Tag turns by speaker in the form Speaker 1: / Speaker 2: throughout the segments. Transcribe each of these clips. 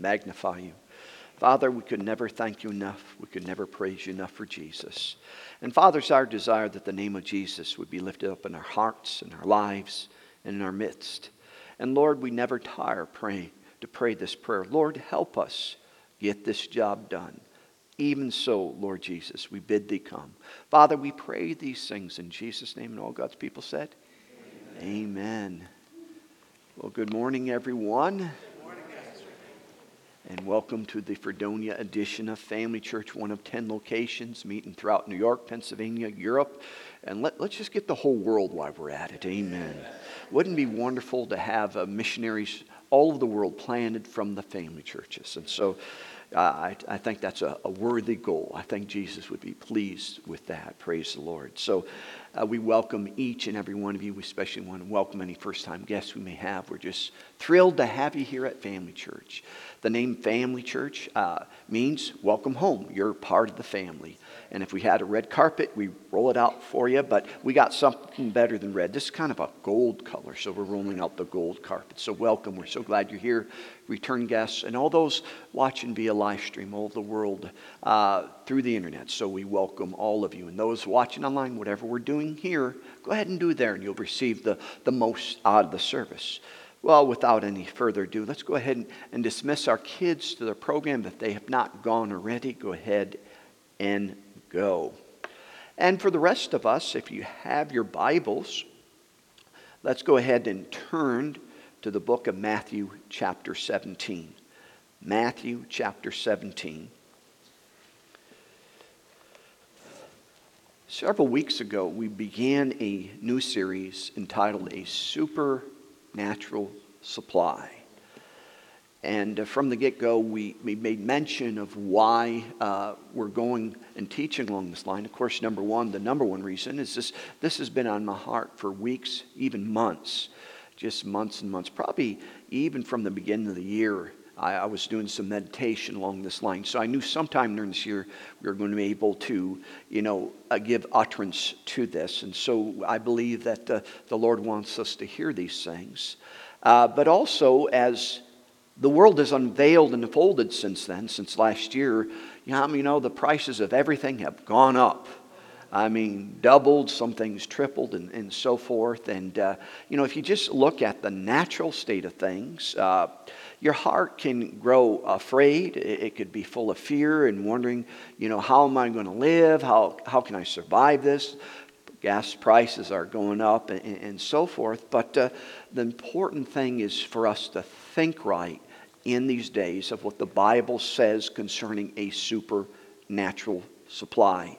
Speaker 1: magnify you. Father, we could never thank you enough. We could never praise you enough for Jesus. And Father, it's our desire that the name of Jesus would be lifted up in our hearts and our lives and in our midst. And Lord, we never tire praying to pray this prayer. Lord, help us get this job done. Even so, Lord Jesus, we bid thee come. Father, we pray these things in Jesus' name, and all God's people said, Amen. Amen. Well, good morning, everyone and welcome to the Fredonia edition of Family Church, one of 10 locations, meeting throughout New York, Pennsylvania, Europe. And let, us just get the whole world while we're at it. Amen. Wouldn't it be wonderful to have uh, missionaries all over the world planted from the family churches? And so uh, I, I, think that's a, a, worthy goal. I think Jesus would be pleased with that. Praise the Lord. So uh, we welcome each and every one of you. We especially want to welcome any first time guests we may have. We're just thrilled to have you here at Family Church. The name Family Church uh, means welcome home. You're part of the family. And if we had a red carpet, we roll it out for you. But we got something better than red. This is kind of a gold color, so we're rolling out the gold carpet. So welcome. We're so glad you're here, return guests, and all those watching via live stream all over the world uh, through the internet. So we welcome all of you. And those watching online, whatever we're doing here, go ahead and do there, and you'll receive the, the most out of the service. Well, without any further ado, let's go ahead and, and dismiss our kids to the program. If they have not gone already, go ahead and go. And for the rest of us, if you have your Bibles, let's go ahead and turn to the book of Matthew, chapter 17. Matthew, chapter 17. Several weeks ago, we began a new series entitled A Super natural supply. And uh, from the get go, we, we made mention of why uh, we're going and teaching along this line. Of course, number one, the number one reason is this this has been on my heart for weeks, even months, just months and months, probably even from the beginning of the year. I, I was doing some meditation along this line. So I knew sometime during this year we were going to be able to, you know, uh, give utterance to this. And so I believe that uh, the Lord wants us to hear these things. Uh, but also, as the world has unveiled and unfolded since then, since last year, you know, you know, the prices of everything have gone up. I mean, doubled, some things tripled, and, and so forth. And, uh, you know, if you just look at the natural state of things, uh, your heart can grow afraid. It could be full of fear and wondering, you know, how am I going to live? How, how can I survive this? Gas prices are going up and, and so forth. But uh, the important thing is for us to think right in these days of what the Bible says concerning a supernatural supply.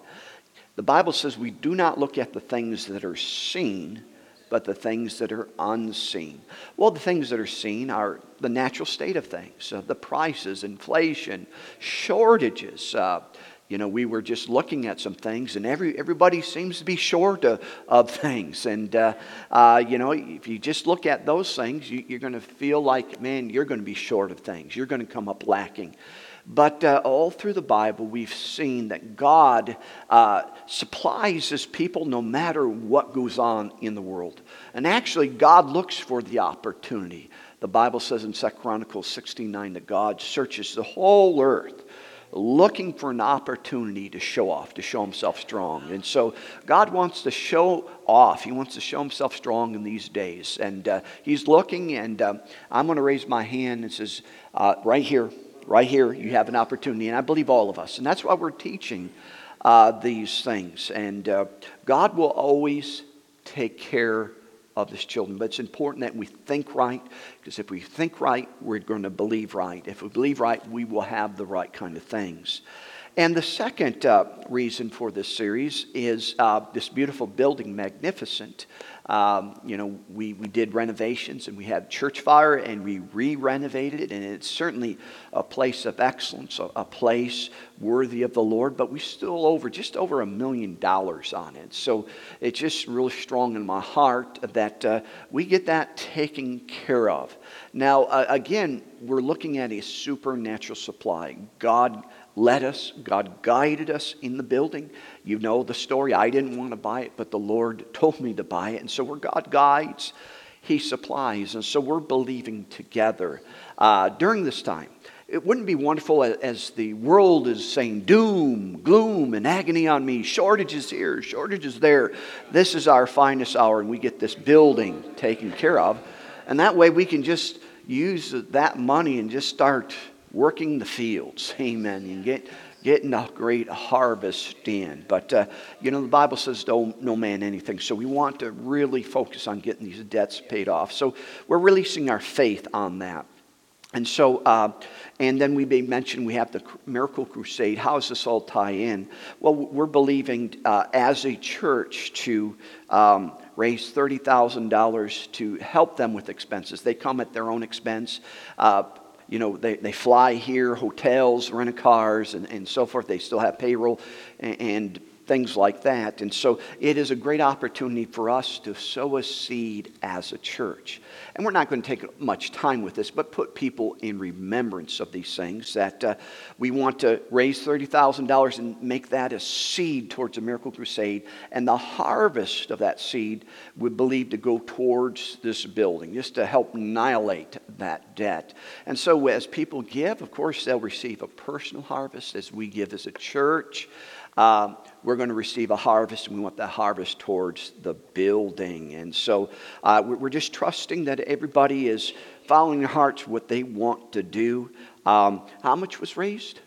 Speaker 1: The Bible says we do not look at the things that are seen, but the things that are unseen. Well, the things that are seen are the natural state of things uh, the prices, inflation, shortages. Uh, you know, we were just looking at some things, and every, everybody seems to be short of, of things. And, uh, uh, you know, if you just look at those things, you, you're going to feel like, man, you're going to be short of things. You're going to come up lacking. But uh, all through the Bible, we've seen that God uh, supplies his people no matter what goes on in the world. And actually, God looks for the opportunity. The Bible says in 2 Chronicles 69 that God searches the whole earth looking for an opportunity to show off, to show himself strong. And so God wants to show off. He wants to show himself strong in these days. And uh, he's looking, and uh, I'm going to raise my hand and says, uh, right here, right here, you have an opportunity. And I believe all of us. And that's why we're teaching uh, these things. And uh, God will always take care of his children. But it's important that we think right, because if we think right, we're going to believe right. If we believe right, we will have the right kind of things. And the second uh, reason for this series is uh, this beautiful building, Magnificent. Um, you know, we, we did renovations and we had church fire and we re renovated it, and it's certainly a place of excellence, a, a, place worthy of the Lord, but we still over just over a million dollars on it. So it's just really strong in my heart that uh, we get that taken care of. Now, uh, again, we're looking at a supernatural supply. God led us, God guided us in the building. You know the story. I didn't want to buy it, but the Lord told me to buy it. And so, where God guides, He supplies. And so, we're believing together uh, during this time. it wouldn't be wonderful as the world is saying doom, gloom, and agony on me, shortages here, shortages there. This is our finest hour, and we get this building taken care of. And that way we can just use that money and just start working the fields. Amen. And get, getting a great harvest in. But, uh, you know, the Bible says, no, no man anything. So we want to really focus on getting these debts paid off. So we're releasing our faith on that. And so, uh, and then we may mention we have the Miracle Crusade. How does this all tie in? Well, we're believing uh, as a church to um, raise $30,000 to help them with expenses. They come at their own expense. Uh, you know, they, they fly here, hotels, rent cars, and, and so forth. They still have payroll and, and things like that. And so it is a great opportunity for us to sow a seed as a church. And we're not going to take much time with this, but put people in remembrance of these things that uh, we want to raise $30,000 and make that a seed towards a miracle crusade. And the harvest of that seed we believe to go towards this building, just to help annihilate that debt. And so as people give, of course, they'll receive a personal harvest as we give as a church. Um, we're going to receive a harvest, and we want that harvest towards the building. And so uh, we're just trusting that everybody is following their hearts what they want to do. Um, how much was raised?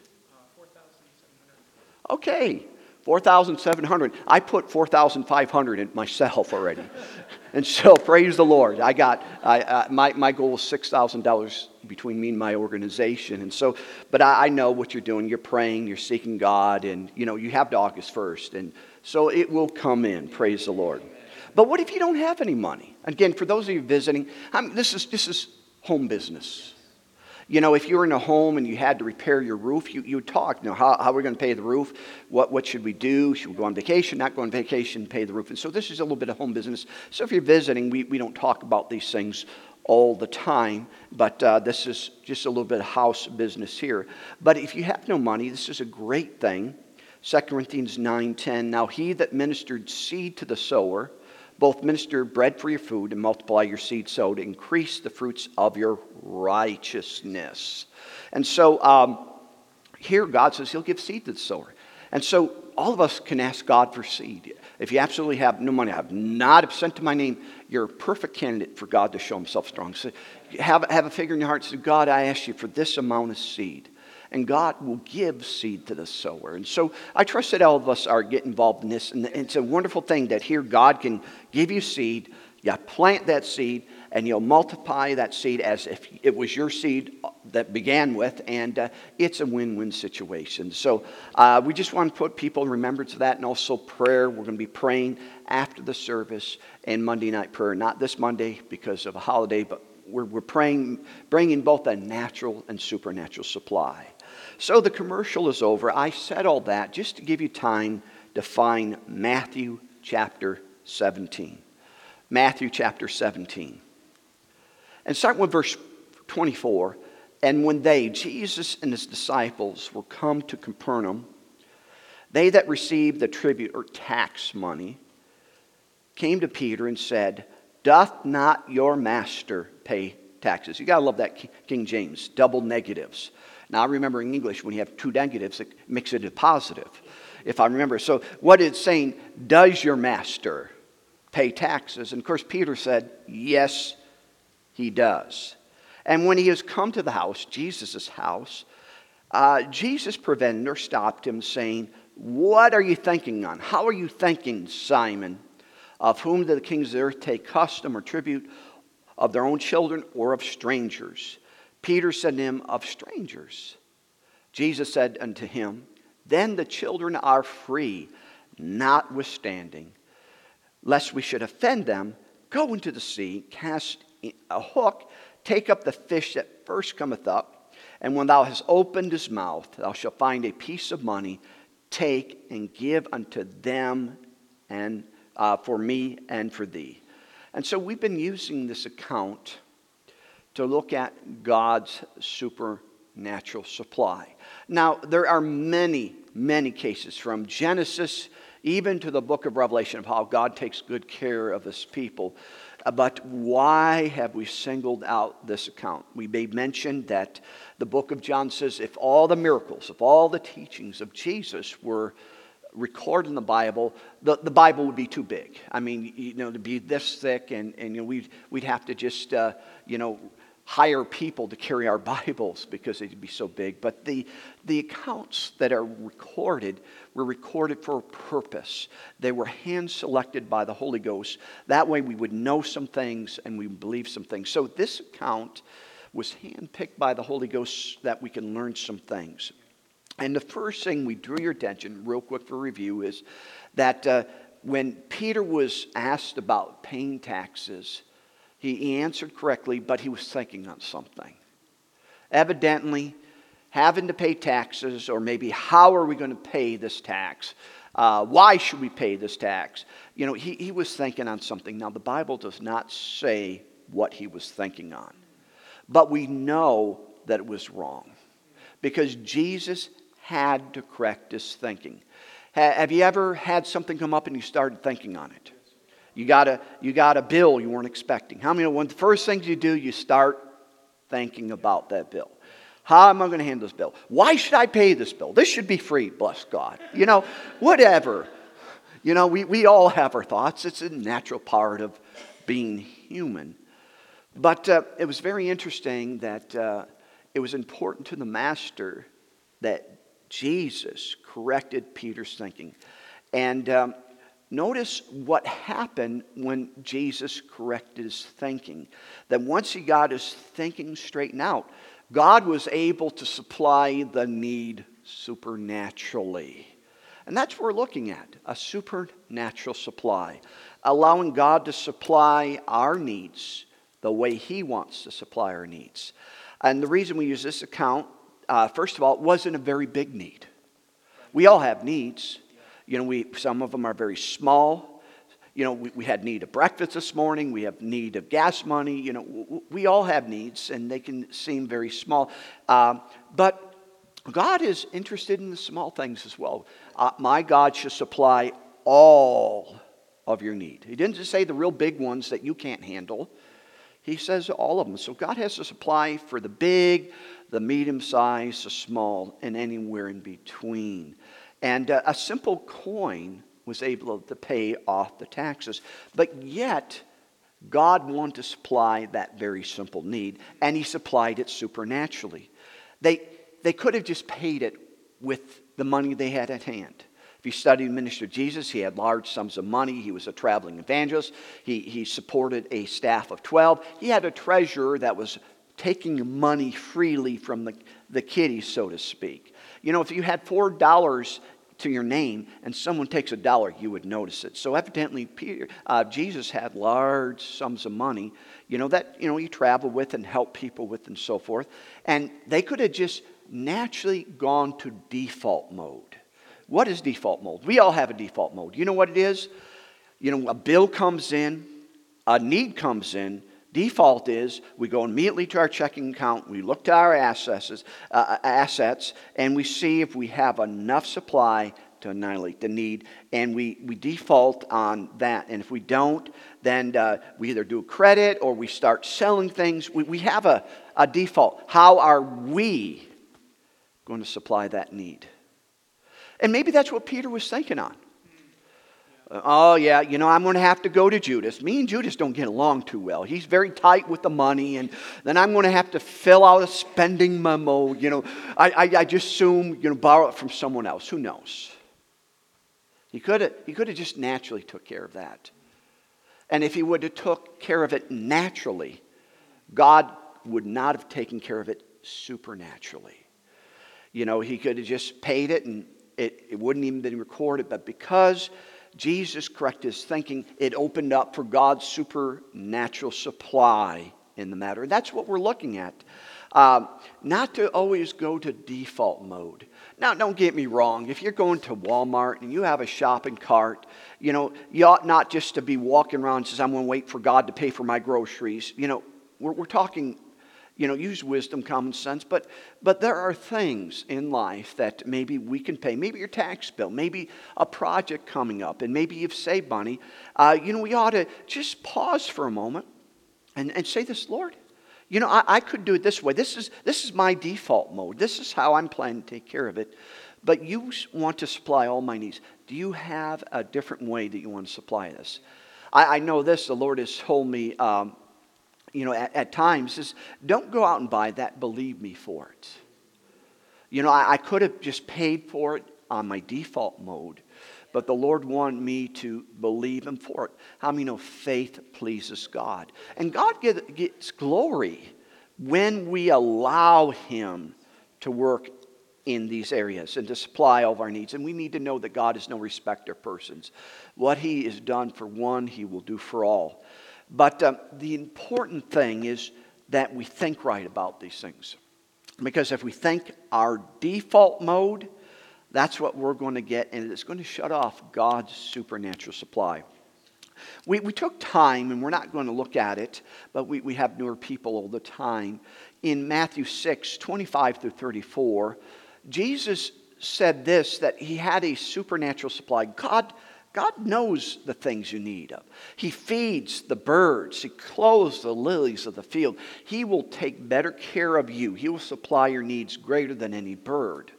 Speaker 1: Uh, okay, 4,700. I put 4,500 in myself already. and so praise the Lord. I got, I, uh, my, my goal was $6,000 between me and my organization. And so, but I, I, know what you're doing. You're praying, you're seeking God, and you know, you have to August 1st. And so it will come in. Praise the Lord. But what if you don't have any money? Again, for those of you visiting, I'm, this, is, this is home business. You know, if you were in a home and you had to repair your roof, you, you would talk, you know, how, how are we going to pay the roof? What, what should we do? Should we go on vacation? Not go on vacation, pay the roof. And so this is a little bit of home business. So if you're visiting, we, we don't talk about these things all the time, but uh, this is just a little bit of house business here. But if you have no money, this is a great thing. 2 Corinthians 9:10 Now he that ministered seed to the sower both minister bread for your food and multiply your seed sow to increase the fruits of your righteousness. And so um, here God says he'll give seed to the sower. And so all of us can ask God for seed. If you absolutely have no money, I have not cent to my name, you're a perfect candidate for God to show himself strong. So have, have a figure in your heart. Say, God, I ask you for this amount of seed and God will give seed to the sower. And so I trust that all of us are get involved in this. And it's a wonderful thing that here God can give you seed, you plant that seed, and you'll multiply that seed as if it was your seed that began with, and uh, it's a win win situation. So uh, we just want to put people in remembrance of that and also prayer. We're going to be praying after the service and Monday night prayer, not this Monday because of a holiday, but we're, we're praying, bringing both a natural and supernatural supply. So the commercial is over. I said all that just to give you time to find Matthew chapter 17. Matthew chapter 17. And start with verse 24. And when they, Jesus and his disciples, were come to Capernaum, they that received the tribute or tax money came to Peter and said, Doth not your master pay taxes? You got to love that King James, double negatives. Now, remember in English, when you have two negatives, it makes it a positive, if I remember. So, what it's saying, does your master pay taxes? And of course, Peter said, yes, he does. And when he has come to the house, Jesus' house, uh, Jesus prevented or stopped him, saying, What are you thinking on? How are you thinking, Simon? Of whom do the kings of the earth take custom or tribute of their own children or of strangers? Peter said to him, Of strangers. Jesus said unto him, Then the children are free, notwithstanding. Lest we should offend them, go into the sea, cast a hook, take up the fish that first cometh up, and when thou hast opened his mouth, thou shalt find a piece of money. Take and give unto them and uh, for me and for thee. And so we've been using this account to look at God's supernatural supply. Now, there are many, many cases from Genesis even to the book of Revelation of how God takes good care of his people. but why have we singled out this account? We made mention that the book of John says if all the miracles, if all the teachings of Jesus were recorded in the Bible, the, the Bible would be too big. I mean, you know, to be this thick, and, and you know, we'd, we'd have to just, uh, you know, hire people to carry our Bibles because they'd be so big. But the, the accounts that are recorded were recorded for a purpose. They were hand selected by the Holy Ghost. That way we would know some things and we believe some things. So this account was handpicked by the Holy Ghost that we can learn some things. And the first thing we drew your attention, real quick for review, is that uh, when Peter was asked about paying taxes, he, he answered correctly, but he was thinking on something. Evidently, having to pay taxes, or maybe how are we going to pay this tax? Uh, why should we pay this tax? You know, he, he was thinking on something. Now, the Bible does not say what he was thinking on, but we know that it was wrong because Jesus had to correct his thinking. Ha, have you ever had something come up and you started thinking on it? You got a, you got a bill you weren't expecting. How many one of the first things you do, you start thinking about that bill? How am I going to handle this bill? Why should I pay this bill? This should be free, bless God. You know, whatever. You know, we, we all have our thoughts. It's a natural part of being human. But uh, it was very interesting that uh, it was important to the master that Jesus corrected Peter's thinking. And um, Notice what happened when Jesus corrected his thinking. That once he got his thinking straightened out, God was able to supply the need supernaturally. And that's what we're looking at a supernatural supply, allowing God to supply our needs the way He wants to supply our needs. And the reason we use this account, uh, first of all, it wasn't a very big need. We all have needs. You know, we, some of them are very small. You know, we, we had need of breakfast this morning. We have need of gas money. You know, we all have needs, and they can seem very small. Um, but God is interested in the small things as well. Uh, my God shall supply all of your need. He didn't just say the real big ones that you can't handle. He says all of them. So God has to supply for the big, the medium size, the small, and anywhere in between. And uh, a simple coin was able to pay off the taxes. But yet, God wanted to supply that very simple need, and He supplied it supernaturally. They, they could have just paid it with the money they had at hand. If you study the ministry of Jesus, he had large sums of money. He was a traveling evangelist. He, he supported a staff of 12. He had a treasurer that was taking money freely from the, the kiddies, so to speak. You know, if you had $4 to your name and someone takes a dollar, you would notice it. So evidently, Peter, uh, Jesus had large sums of money, you know, that, you know, he traveled with and helped people with and so forth. And they could have just naturally gone to default mode. What is default mode? We all have a default mode. You know what it is? You know, a bill comes in, a need comes in, Default is we go immediately to our checking account, we look to our assets, uh, assets, and we see if we have enough supply to annihilate the need, and we, we default on that. And if we don't, then uh, we either do credit or we start selling things. We, we have a, a default. How are we going to supply that need? And maybe that's what Peter was thinking on. Oh, yeah, you know, I'm going to have to go to Judas. Me and Judas don't get along too well. He's very tight with the money, and then I'm going to have to fill out a spending memo. You know, I, I, I just assume, you know, borrow it from someone else. Who knows? He could have he could have just naturally took care of that. And if he would have took care of it naturally, God would not have taken care of it supernaturally. You know, he could have just paid it and it, it wouldn't even been recorded, but because Jesus corrected his thinking, it opened up for God's supernatural supply in the matter. That's what we're looking at. Uh, not to always go to default mode. Now, don't get me wrong. If you're going to Walmart and you have a shopping cart, you know, you ought not just to be walking around and says, I'm going to wait for God to pay for my groceries. You know, we're, we're talking you know, use wisdom, common sense, but, but there are things in life that maybe we can pay. Maybe your tax bill, maybe a project coming up, and maybe you've saved money. Uh, you know, we ought to just pause for a moment and, and say this, Lord, you know, I, I could do it this way. This is, this is my default mode. This is how I'm planning to take care of it. But you want to supply all my needs. Do you have a different way that you want to supply this? I, know this, the Lord has told me, um, you know, at, at, times, is don't go out and buy that, believe me for it. You know, I, I could have just paid for it on my default mode, but the Lord wanted me to believe Him for it. How many know faith pleases God? And God gets glory when we allow Him to work in these areas and to supply all of our needs. And we need to know that God is no respecter of persons. What He has done for one, He will do for all. But um, the important thing is that we think right about these things. Because if we think our default mode, that's what we're going to get, and it's going to shut off God's supernatural supply. We, we took time, and we're not going to look at it, but we, we have newer people all the time. In Matthew 6, 25 through 34, Jesus said this that he had a supernatural supply. God, God knows the things you need of. He feeds the birds, He clothes the lilies of the field. He will take better care of you, He will supply your needs greater than any bird.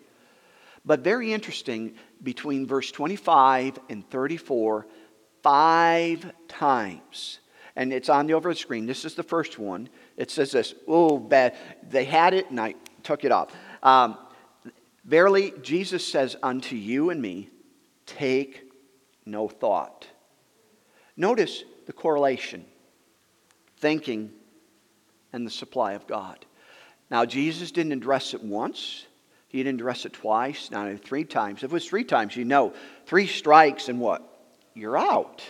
Speaker 1: But very interesting, between verse 25 and 34, five times. And it's on the over the screen. This is the first one. It says this. Oh, bad. They had it, and I took it off. Um, Verily, Jesus says unto you and me, take no thought. Notice the correlation thinking and the supply of God. Now, Jesus didn't address it once, he didn't address it twice, not three times. If it was three times, you know, three strikes and what? You're out.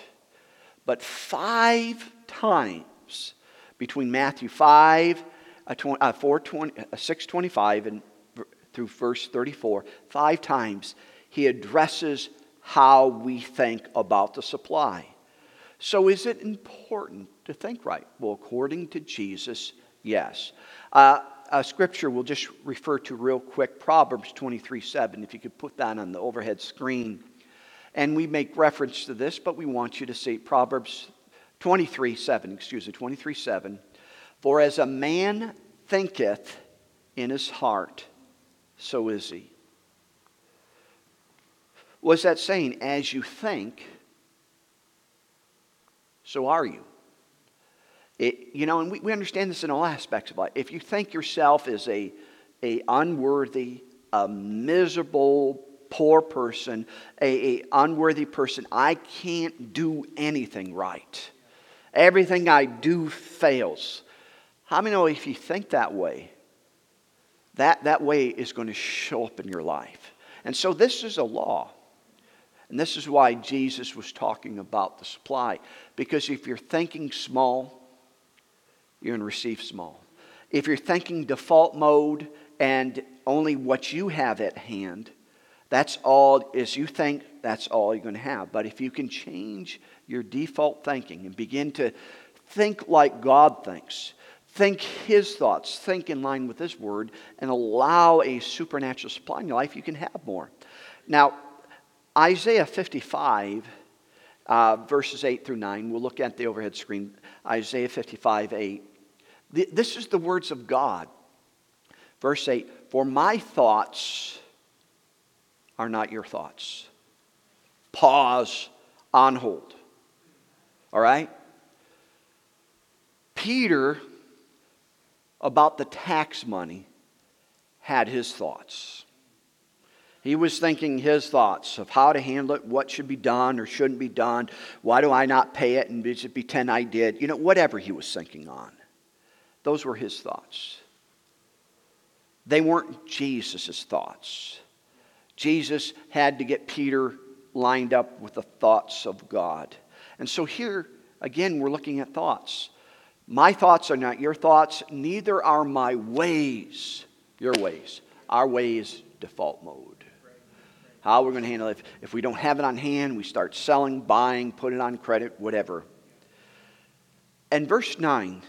Speaker 1: But five times between Matthew 5, uh, 4, 20, uh, 625 and through verse 34, five times, he addresses how we think about the supply. So, is it important to think right? Well, according to Jesus, yes. Uh, a scripture we'll just refer to real quick Proverbs 23 7, if you could put that on the overhead screen. And we make reference to this, but we want you to see Proverbs 23 7, excuse me, 23 7. For as a man thinketh in his heart, so is he. Was that saying, as you think, so are you? It, you know, and we, we understand this in all aspects of life. If you think yourself as a, a unworthy, a miserable, poor person, a, a unworthy person, I can't do anything right. Everything I do fails. How many know if you think that way, that, that way is going to show up in your life. And so this is a law. And this is why Jesus was talking about the supply. Because if you're thinking small, you're going to receive small. If you're thinking default mode and only what you have at hand, that's all, as you think, that's all you're going to have. But if you can change your default thinking and begin to think like God thinks, Think His thoughts, think in line with His word, and allow a supernatural supply in your life, you can have more. Now, Isaiah 55, uh, verses 8 through 9, we'll look at the overhead screen. Isaiah 55, 8. This is the words of God. Verse 8 For my thoughts are not your thoughts. Pause, on hold. All right? Peter about the tax money had his thoughts. He was thinking his thoughts of how to handle it, what should be done or shouldn't be done. Why do I not pay it and just pretend I did? You know, whatever he was thinking on. Those were his thoughts. They weren't Jesus' thoughts. Jesus had to get Peter lined up with the thoughts of God. And so here, again, we're looking at thoughts. My thoughts are not your thoughts, neither are my ways your ways. Our ways default mode. How we're going to handle it. If, if we don't have it on hand, we start selling, buying, put it on credit, whatever. And verse 9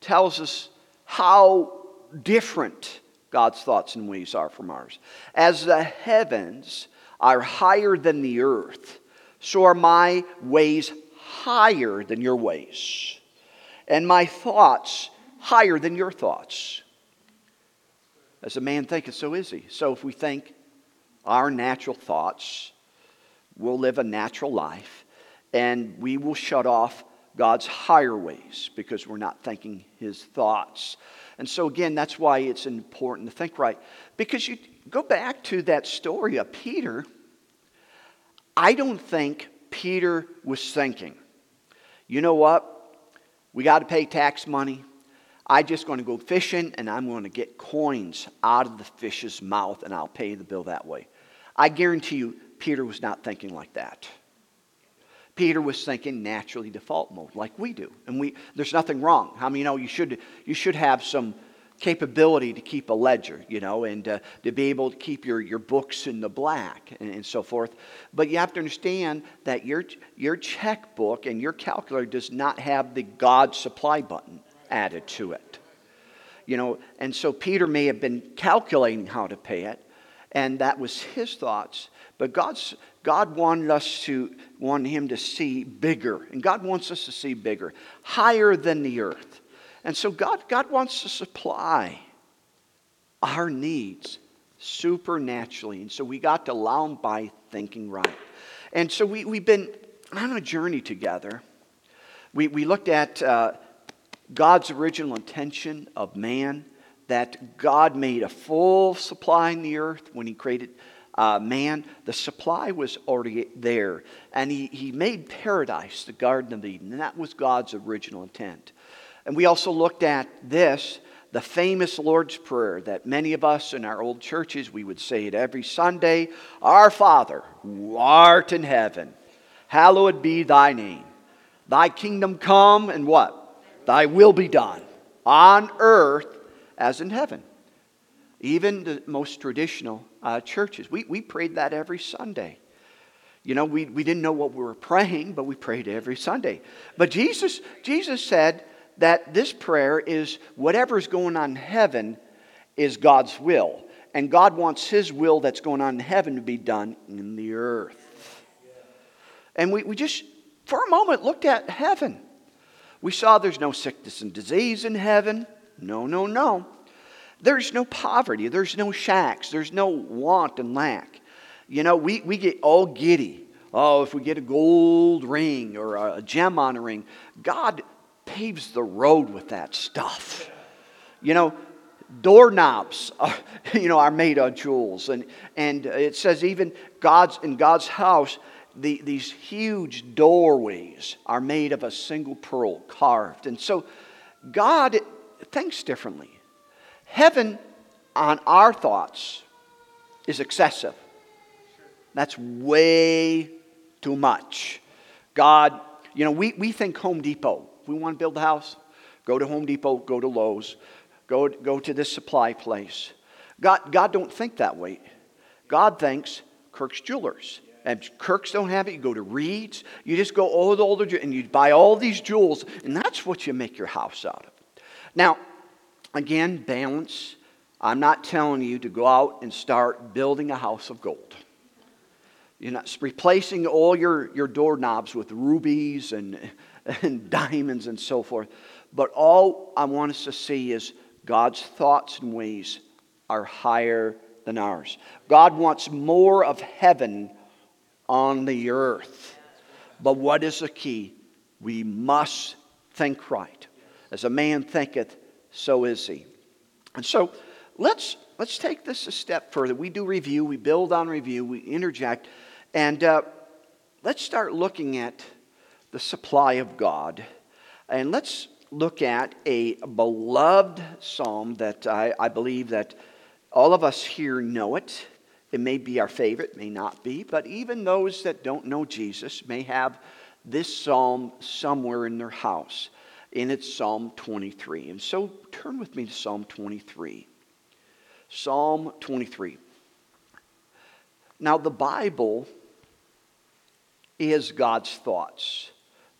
Speaker 1: tells us how different God's thoughts and ways are from ours. As the heavens are higher than the earth, so are my ways higher than your ways, and my thoughts higher than your thoughts. As a man thinketh, so is he. So if we think our natural thoughts, we'll live a natural life, and we will shut off God's higher ways because we're not thinking his thoughts. And so, again, that's why it's important to think right. Because you go back to that story of Peter, I don't think Peter was thinking, you know what? We got to pay tax money. I'm just going to go fishing and I'm going to get coins out of the fish's mouth and I'll pay the bill that way. I guarantee you, Peter was not thinking like that. Peter was thinking naturally default mode, like we do. And we, there's nothing wrong. I mean, you know, you should, you should have some capability to keep a ledger, you know, and uh, to be able to keep your, your books in the black and, and, so forth. But you have to understand that your, your checkbook and your calculator does not have the God supply button added to it. You know, and so Peter may have been calculating how to pay it, and that was his thoughts. But God's, God wanted us to, want him to see bigger. And God wants us to see bigger, higher than the earth. And so God, God wants to supply our needs supernaturally. And so we got to allow him by thinking right. And so we, we've been on a journey together. We, we looked at uh, God's original intention of man, that God made a full supply in the earth when he created uh, man, the supply was already there. And he, he made paradise, the Garden of Eden, and that was God's original intent. And we also looked at this, the famous Lord's Prayer that many of us in our old churches, we would say it every Sunday Our Father, who art in heaven, hallowed be thy name. Thy kingdom come, and what? Thy will be done on earth as in heaven. Even the most traditional uh, churches. We, we prayed that every Sunday. You know, we, we didn't know what we were praying, but we prayed every Sunday. But Jesus, Jesus said that this prayer is whatever's going on in heaven is God's will. And God wants His will that's going on in heaven to be done in the earth. And we, we just, for a moment, looked at heaven. We saw there's no sickness and disease in heaven. No, no, no. There's no poverty, there's no shacks, there's no want and lack. You know, we, we get all giddy. Oh, if we get a gold ring or a gem on a ring, God paves the road with that stuff. You know, doorknobs are, you know, are made of jewels. And, and it says even God's, in God's house, the, these huge doorways are made of a single pearl carved. And so God thinks differently. Heaven on our thoughts is excessive. That's way too much. God, you know, we, we think Home Depot. We want to build a house, go to Home Depot, go to Lowe's, go, go to this supply place. God, God don't think that way. God thinks Kirk's Jewelers. And Kirk's don't have it. You go to Reed's. You just go all the older and you buy all these jewels, and that's what you make your house out of. Now, Again, balance. I'm not telling you to go out and start building a house of gold. You're not replacing all your, your doorknobs with rubies and, and diamonds and so forth. But all I want us to see is God's thoughts and ways are higher than ours. God wants more of heaven on the earth. But what is the key? We must think right. As a man thinketh, so is he. And so let's, let's take this a step further. We do review, we build on review, we interject, and uh, let's start looking at the supply of God. And let's look at a beloved psalm that I, I believe that all of us here know it. It may be our favorite, may not be, but even those that don't know Jesus may have this psalm somewhere in their house and it's Psalm 23. And so turn with me to Psalm 23. Psalm 23. Now, the Bible is God's thoughts.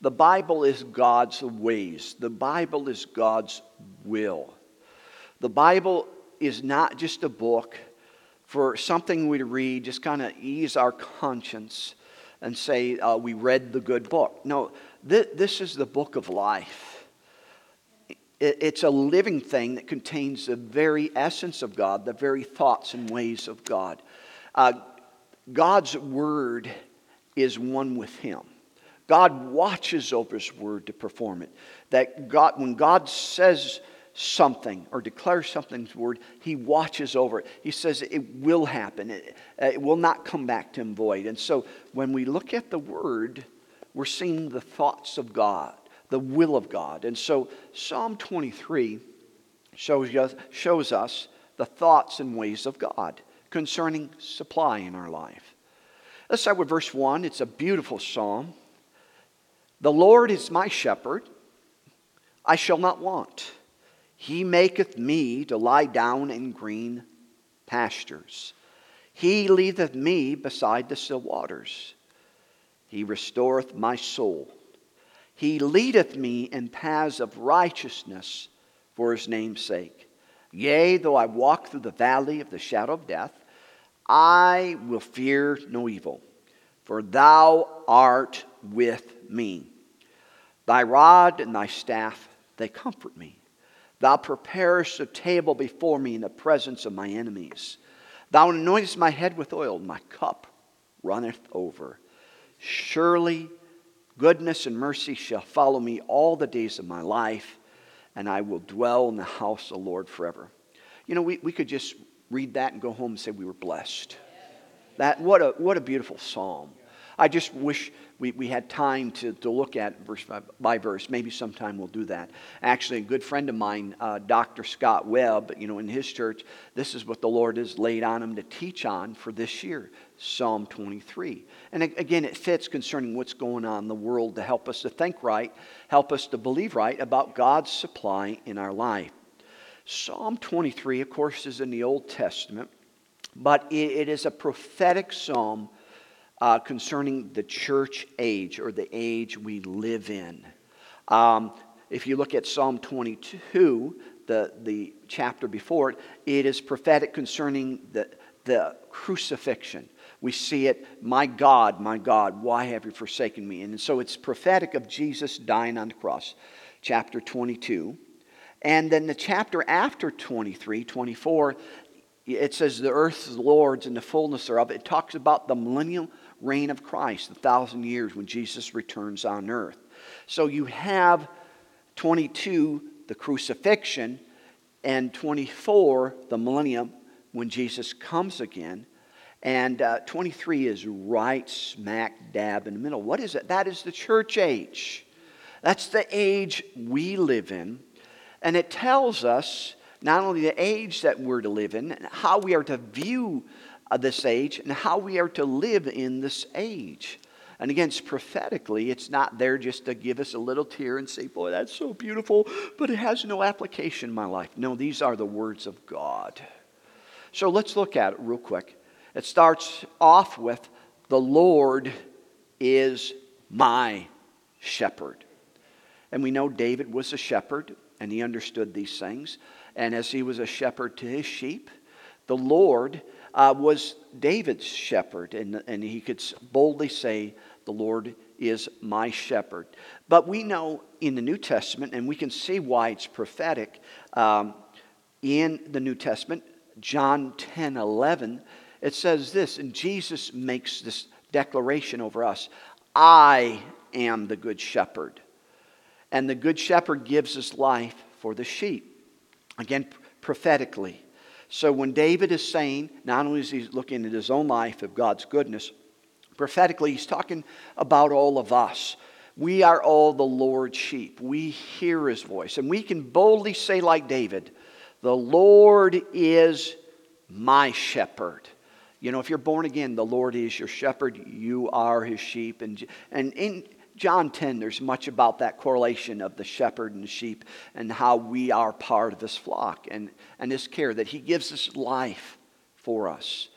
Speaker 1: The Bible is God's ways. The Bible is God's will. The Bible is not just a book for something we read, just kind of ease our conscience and say, uh, we read the good book. No, th- this is the book of life. It- it's a living thing that contains the very essence of God, the very thoughts and ways of God. Uh, God's word is one with Him. God watches over His word to perform it. That God, when God says something or declares something's word, He watches over it. He says it will happen. It, it will not come back to Him void. And so when we look at the word, we're seeing the thoughts of God, the will of God. And so Psalm 23 shows us, shows us the thoughts and ways of God concerning supply in our life. Let's start with verse 1. It's a beautiful psalm. The Lord is my shepherd, I shall not want. He maketh me to lie down in green pastures. He leadeth me beside the still waters. He restoreth my soul. He leadeth me in paths of righteousness for his name's sake. Yea, though I walk through the valley of the shadow of death, I will fear no evil, for thou art with me. Thy rod and thy staff, they comfort me. Thou preparest a table before me in the presence of my enemies. Thou anointest my head with oil, my cup runneth over. Surely goodness and mercy shall follow me all the days of my life, and I will dwell in the house of the Lord forever. You know, we, we could just read that and go home and say we were blessed. That, what, a, what a beautiful psalm. I just wish we, we had time to, to look at verse by, by verse. Maybe sometime we'll do that. Actually, a good friend of mine, uh, Dr. Scott Webb, you know, in his church, this is what the Lord has laid on him to teach on for this year Psalm 23. And again, it fits concerning what's going on in the world to help us to think right, help us to believe right about God's supply in our life. Psalm 23, of course, is in the Old Testament, but it, it is a prophetic psalm uh, concerning the church age or the age we live in. Um, if you look at Psalm 22, the, the chapter before it, it is prophetic concerning the, the crucifixion. We see it, my God, my God, why have you forsaken me? And so it's prophetic of Jesus dying on the cross, chapter 22. And then the chapter after 23, 24, it says the earth is the Lord's and the fullness thereof. It talks about the millennial reign of Christ, the thousand years when Jesus returns on earth. So you have 22, the crucifixion, and 24, the millennium, when Jesus comes again. And uh, 23 is right smack dab in the middle. What is it? That is the church age. That's the age we live in. And it tells us not only the age that we're to live in, how we are to view this age, and how we are to live in this age. And again, it's prophetically, it's not there just to give us a little tear and say, Boy, that's so beautiful, but it has no application in my life. No, these are the words of God. So let's look at it real quick. It starts off with, The Lord is my shepherd. And we know David was a shepherd and he understood these things. And as he was a shepherd to his sheep, the Lord uh, was David's shepherd, and, and he could boldly say, The Lord is my shepherd. But we know in the New Testament, and we can see why it's prophetic um, in the New Testament, John 10 11, it says this, and Jesus makes this declaration over us I am the good shepherd. And the good shepherd gives his life for the sheep. Again, prophetically. So when David is saying, not only is he looking at his own life of God's goodness, prophetically, he's talking about all of us. We are all the Lord's sheep. We hear his voice. And we can boldly say, like David, The Lord is my shepherd. You know, if you're born again, the Lord is your shepherd. You are his sheep. And, and in John 10, there's much about that correlation of the shepherd and the sheep and how we are part of this flock and, and his care, that he gives us life for us.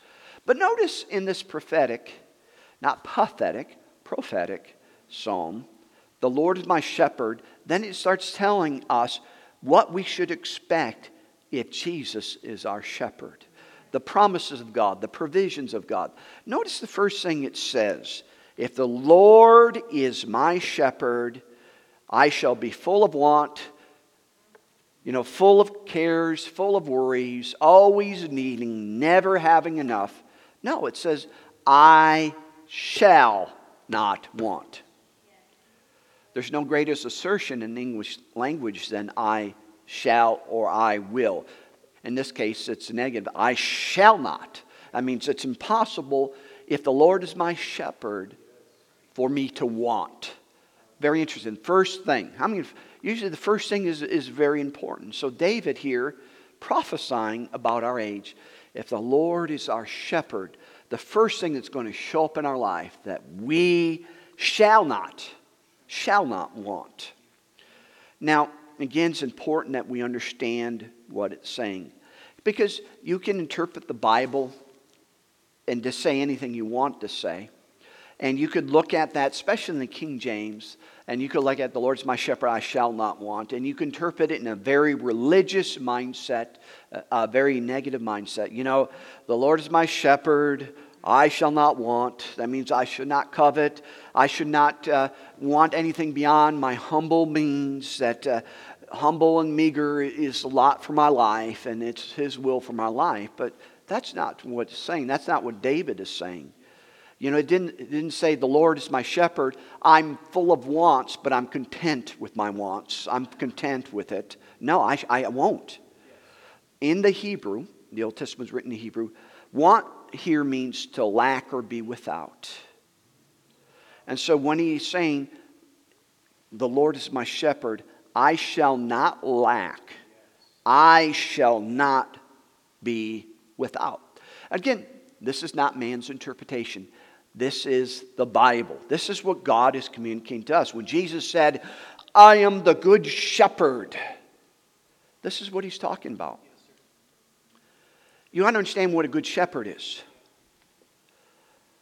Speaker 1: But notice in this prophetic, not pathetic, prophetic psalm, the Lord is my shepherd, then it starts telling us what we should expect if Jesus is our shepherd. The promises of God, the provisions of God. Notice the first thing it says If the Lord is my shepherd, I shall be full of want, you know, full of cares, full of worries, always needing, never having enough. No, it says, I shall not want. There's no greatest assertion in the English language than I shall or I will. In this case, it's negative. I shall not. That means it's impossible if the Lord is my shepherd for me to want. Very interesting. First thing. I mean, Usually the first thing is, is very important. So David here prophesying about our age. If the Lord is our shepherd, the first thing that's going to show up in our life that we shall not shall not want. Now, again, it's important that we understand what it's saying because you can interpret the Bible and just say anything you want to say. And you could look at that, especially in the King James, and you could look at the Lord's my shepherd, I shall not want. And you can interpret it in a very religious mindset, a very negative mindset. You know, the Lord is my shepherd, I shall not want. That means I should not covet. I should not uh, want anything beyond my humble means. That uh, humble and meager is a lot for my life, and it's His will for my life. But that's not what it's saying. That's not what David is saying. You know, it didn't, it didn't say, The Lord is my shepherd. I'm full of wants, but I'm content with my wants. I'm content with it. No, I, I won't. In the Hebrew, the Old Testament was written in Hebrew, want here means to lack or be without. And so when he's saying, The Lord is my shepherd, I shall not lack, I shall not be without. Again, this is not man's interpretation. This is the Bible. This is what God is communicating to us. When Jesus said, I am the good shepherd, this is what he's talking about. You understand what a good shepherd is.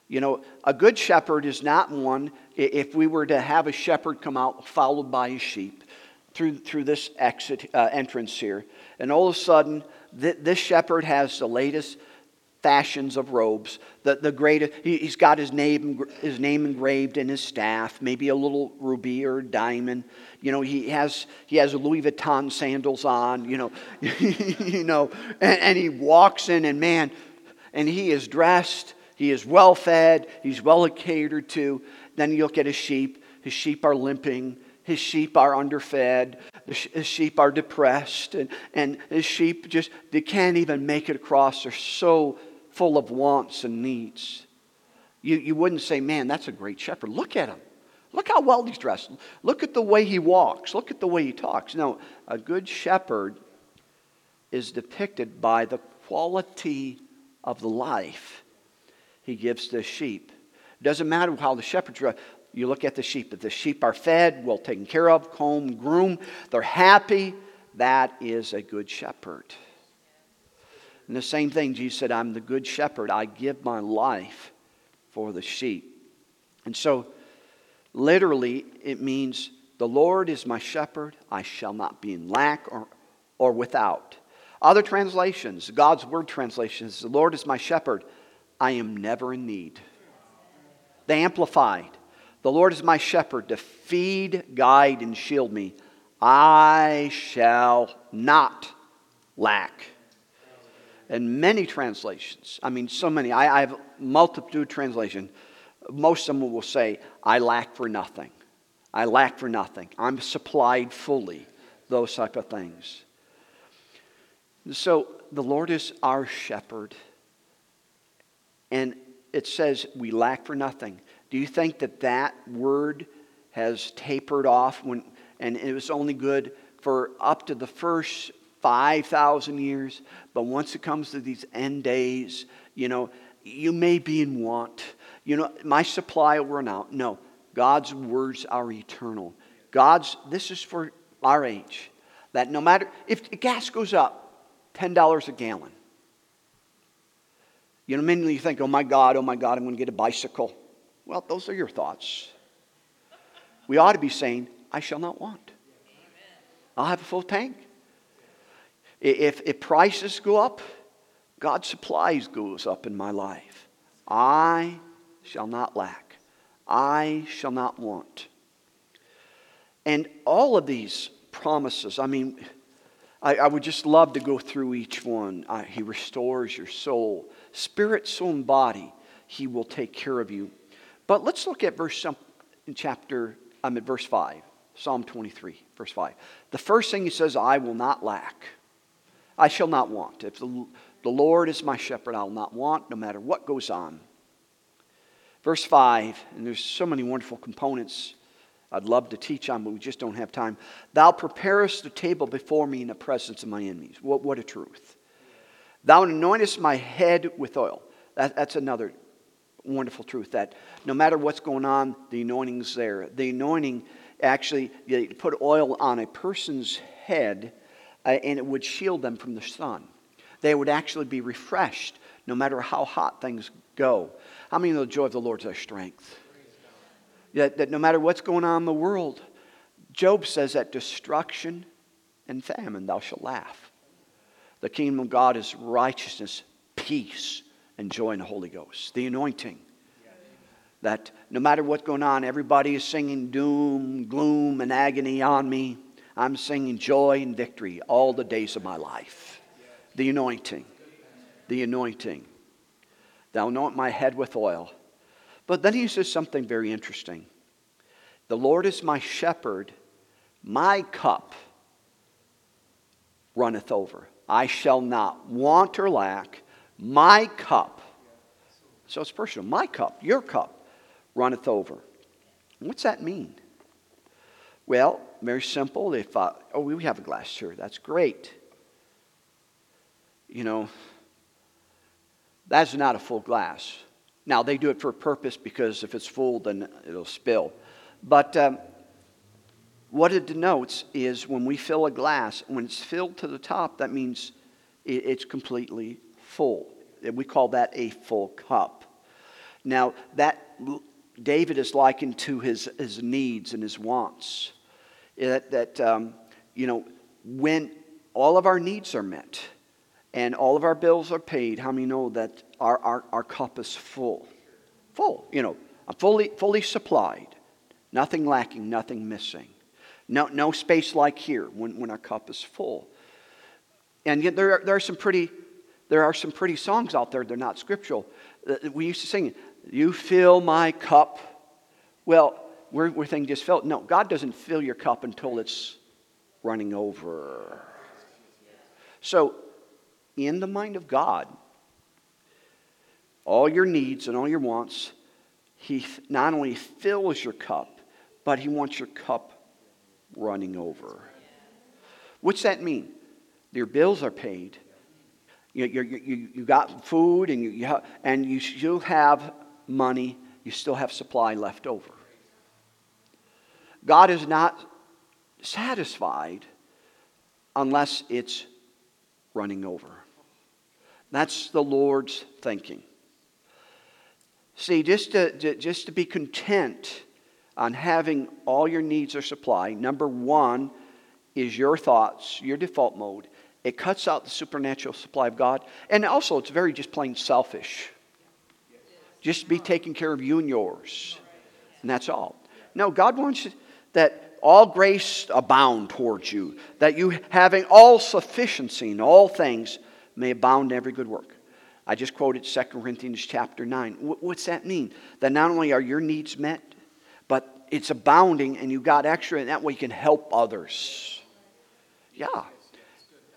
Speaker 1: You know, a good shepherd is not one, if we were to have a shepherd come out followed by his sheep through, through this exit, uh, entrance here, and all of a sudden, th- this shepherd has the latest fashions of robes. The, the greatest, he, has got his name, his name engraved in his staff, maybe a little ruby or diamond. You know, he has, he has Louis Vuitton sandals on, you know, you know and, and he walks in and man, and he is dressed, he is well fed, he's well catered to. Then you look at his sheep, his sheep are limping, his sheep are underfed, his sheep are depressed, and, and his sheep just they can't even make it across. They're so full of wants and needs. You, you wouldn't say, man, that's a great shepherd. Look at him. Look how well he's dressed. Look at the way he walks. Look at the way he talks. No, a good shepherd is depicted by the quality of the life he gives the sheep. It doesn't matter how the shepherd's dressed. You look at the sheep. If the sheep are fed, well taken care of, combed, groomed, they're happy, that is a good shepherd. And the same thing, Jesus said, I'm the good shepherd. I give my life for the sheep. And so, literally, it means the Lord is my shepherd. I shall not be in lack or, or without. Other translations, God's Word translations, the Lord is my shepherd. I am never in need. The Amplified, the Lord is my shepherd to feed, guide, and shield me. I shall not lack and many translations. I mean, so many. I, I have multitude translation. Most of them will say, I lack for nothing. I lack for nothing. I'm supplied fully. Those type of things. So the Lord is our shepherd. And it says we lack for nothing. Do you think that that word has tapered off when, and it was only good for up to the first 5,000 years, but once it comes to these end days, you know, you may be in want. You know, my supply will run out. No, God's words are eternal. God's, this is for our age. That no matter, if gas goes up $10 a gallon, you know, immediately you think, oh my God, oh my God, I'm going to get a bicycle. Well, those are your thoughts. We ought to be saying, I shall not want. I'll have a full tank. If, if prices go up, God's supplies goes up in my life. I shall not lack. I shall not want. And all of these promises, I mean, I, I would just love to go through each one. Uh, he restores your soul, spirit, soul, and body. He will take care of you. But let's look at verse in chapter, I'm at verse 5, Psalm 23, verse 5. The first thing he says, I will not lack. I shall not want. If the, the Lord is my shepherd, I will not want, no matter what goes on. Verse 5, and there's so many wonderful components I'd love to teach on, but we just don't have time. Thou preparest the table before me in the presence of my enemies. What, what a truth. Thou anointest my head with oil. That, that's another wonderful truth that no matter what's going on, the anointing's there. The anointing actually, you put oil on a person's head uh, and it would shield them from the sun. They would actually be refreshed no matter how hot things go. How many know the joy of the Lord is our strength? That, that no matter what's going on in the world, Job says that destruction and famine thou shalt laugh. The kingdom of God is righteousness, peace, and joy in the Holy Ghost. The anointing. That no matter what's going on, everybody is singing doom, gloom, and agony on me. I'm singing joy and victory all the days of my life. The anointing. The anointing. Thou anoint my head with oil. But then he says something very interesting. The Lord is my shepherd, my cup runneth over. I shall not want or lack. My cup. So it's personal. My cup, your cup, runneth over. What's that mean? Well, very simple. If uh, oh, we have a glass here, that's great. You know, that's not a full glass. Now they do it for a purpose because if it's full, then it'll spill. But um, what it denotes is when we fill a glass, when it's filled to the top, that means it's completely full. And we call that a full cup. Now, that David is likened to his, his needs and his wants. That, that um, you know, when all of our needs are met and all of our bills are paid, how many know that our, our, our cup is full? Full, you know, I'm fully, fully supplied. Nothing lacking, nothing missing. No, no space like here when, when our cup is full. And yet there are, there are some pretty there are some pretty songs out there, they're not scriptural. Uh, we used to sing, You fill my cup. Well, we're, we're thinking just fill. No, God doesn't fill your cup until it's running over. So, in the mind of God, all your needs and all your wants, He not only fills your cup, but He wants your cup running over. What's that mean? Your bills are paid, you, you, you, you got food and you, you and you still have money, you still have supply left over. God is not satisfied unless it's running over. That's the Lord's thinking. See, just to, just to be content on having all your needs are supplied, number one is your thoughts, your default mode. It cuts out the supernatural supply of God. And also, it's very just plain selfish. Just be taking care of you and yours. And that's all. No, God wants that all grace abound towards you, that you having all sufficiency in all things may abound in every good work. I just quoted 2 Corinthians chapter 9. What's that mean? That not only are your needs met, but it's abounding and you got extra, and that way you can help others. Yeah.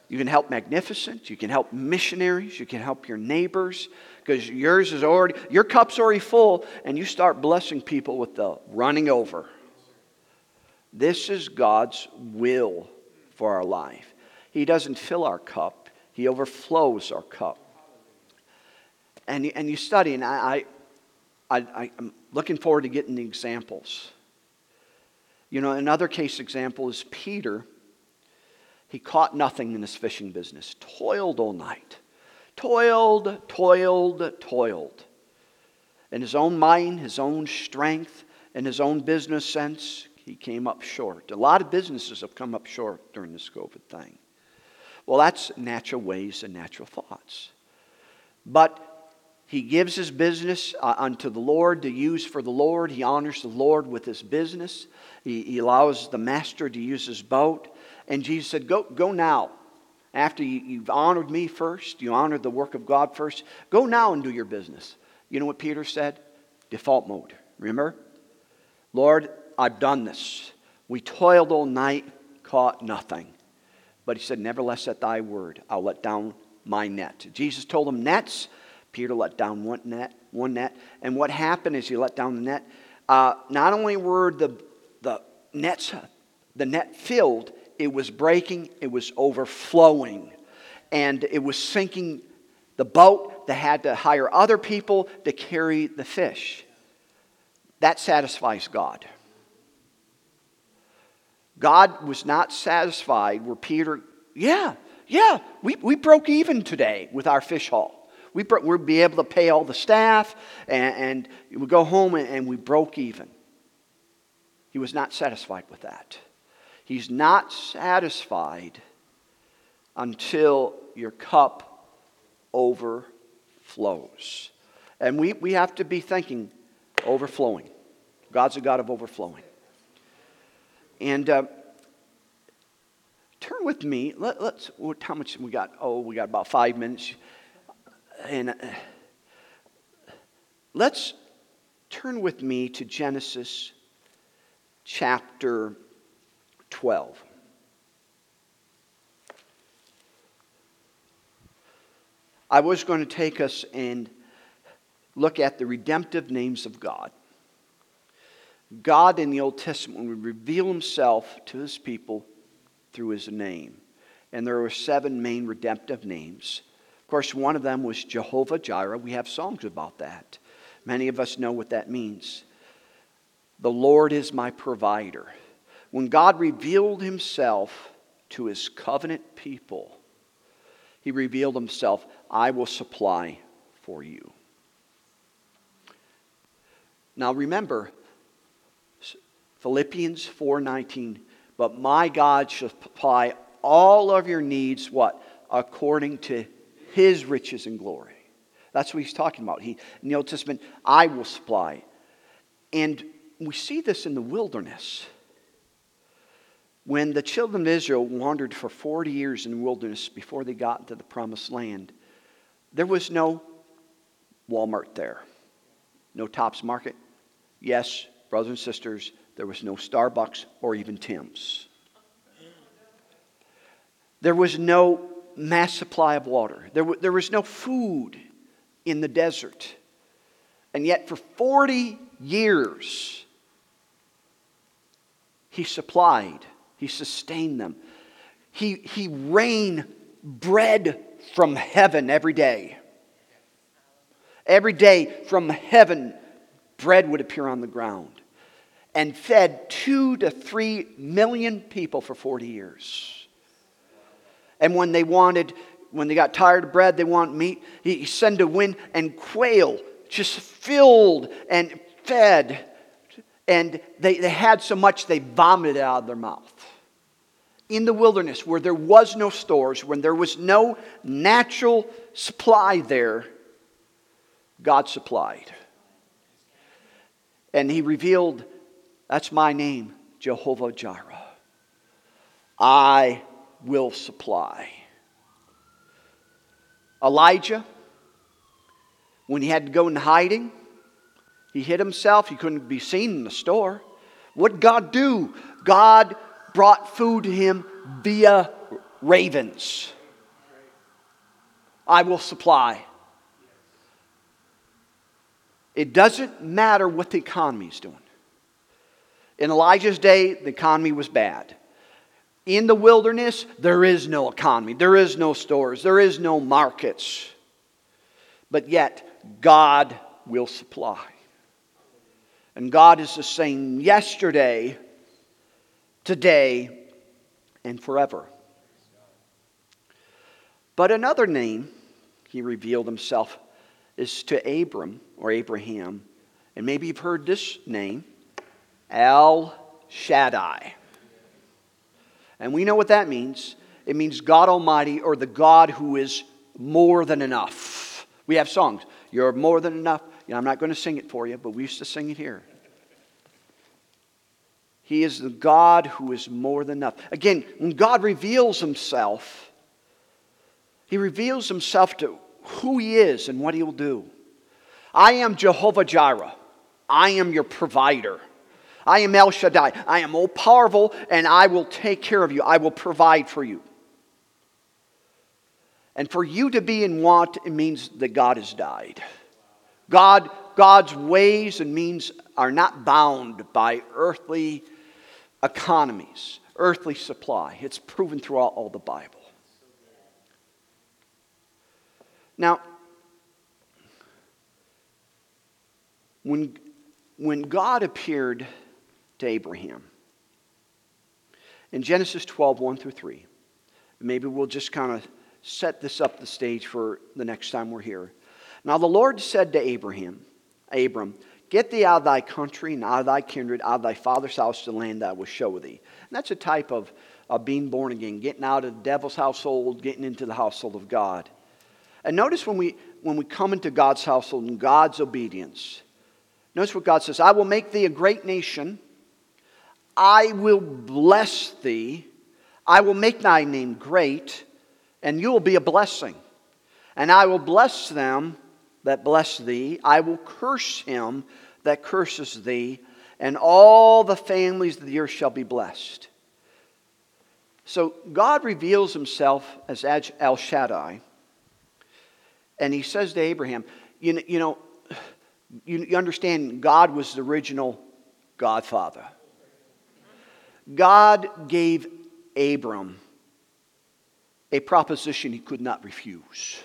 Speaker 1: You can help magnificent. You can help missionaries. You can help your neighbors because yours is already, your cup's already full, and you start blessing people with the running over. This is God's will for our life. He doesn't fill our cup, He overflows our cup. And, and you study, and I, I, I, I'm looking forward to getting the examples. You know, another case example is Peter he caught nothing in his fishing business, toiled all night. Toiled, toiled, toiled. In his own mind, his own strength, and his own business sense, he came up short. A lot of businesses have come up short during this COVID thing. Well, that's natural ways and natural thoughts. But he gives his business uh, unto the Lord to use for the Lord. He honors the Lord with his business. He, he allows the master to use his boat. And Jesus said, Go, go now. After you, you've honored me first, you honored the work of God first, go now and do your business. You know what Peter said? Default mode. Remember? Lord, I've done this. We toiled all night, caught nothing. But he said, Nevertheless, at thy word, I'll let down my net. Jesus told him, Nets. Peter let down one net, one net. And what happened is he let down the net. Uh, not only were the, the nets, the net filled, it was breaking, it was overflowing, and it was sinking the boat that had to hire other people to carry the fish. That satisfies God. God was not satisfied where Peter, yeah, yeah, we, we broke even today with our fish haul. We bro- we'll be able to pay all the staff, and, and we go home and, and we broke even. He was not satisfied with that. He's not satisfied until your cup overflows. And we, we have to be thinking overflowing. God's a God of overflowing. And uh, turn with me. Let, us how much we got? Oh, we got about five minutes. And uh, let's turn with me to Genesis chapter 12. I was going to take us and look at the redemptive names of God. God in the Old Testament would reveal himself to his people through his name. And there were seven main redemptive names. Of course, one of them was Jehovah Jireh. We have songs about that. Many of us know what that means. The Lord is my provider. When God revealed himself to his covenant people, he revealed himself, I will supply for you. Now remember, Philippians 4:19, but my God shall supply all of your needs what? According to his riches and glory. That's what he's talking about. He in the Old Testament, I will supply. And we see this in the wilderness. When the children of Israel wandered for 40 years in the wilderness before they got into the promised land, there was no Walmart there, no Tops Market. Yes, brothers and sisters, there was no Starbucks or even Tim's. There was no mass supply of water. There, w- there was no food in the desert. And yet, for 40 years, he supplied, he sustained them. He, he rained bread from heaven every day. Every day from heaven, bread would appear on the ground and fed two to three million people for 40 years. And when they wanted, when they got tired of bread, they want meat, he sent a wind and quail just filled and fed. And they, they had so much they vomited out of their mouth. In the wilderness, where there was no stores, when there was no natural supply there, God supplied. And he revealed that's my name, Jehovah Jireh. I will supply. Elijah, when he had to go in hiding, he hid himself. He couldn't be seen in the store. What God do? God brought food to him via ravens. I will supply. It doesn't matter what the economy is doing. In Elijah's day, the economy was bad. In the wilderness, there is no economy, there is no stores, there is no markets. But yet, God will supply. And God is the same yesterday, today, and forever. But another name he revealed himself is to Abram or Abraham. And maybe you've heard this name. El Shaddai. And we know what that means. it means God Almighty or the God who is more than enough. We have songs. You're more than enough. You know, I'm not going to sing it for you, but we used to sing it here. He is the God who is more than enough. Again, when God reveals himself, he reveals himself to who he is and what he will do. I am Jehovah Jireh. I am your provider. I am El Shaddai. I am all powerful and I will take care of you. I will provide for you. And for you to be in want, it means that God has died. God, God's ways and means are not bound by earthly economies, earthly supply. It's proven throughout all the Bible. Now, when, when God appeared to Abraham in Genesis 12, 1 through 3, maybe we'll just kind of set this up the stage for the next time we're here. Now the Lord said to Abraham, Abram, Get thee out of thy country and out of thy kindred, out of thy father's house to the land that I will show thee. And that's a type of, of being born again, getting out of the devil's household, getting into the household of God. And notice when we, when we come into God's household and God's obedience, notice what God says I will make thee a great nation, I will bless thee, I will make thy name great, and you will be a blessing. And I will bless them that bless thee, I will curse him that curses thee, and all the families of the earth shall be blessed. So God reveals himself as El Shaddai, and he says to Abraham, You know, you, know, you understand God was the original Godfather. God gave Abram a proposition he could not refuse.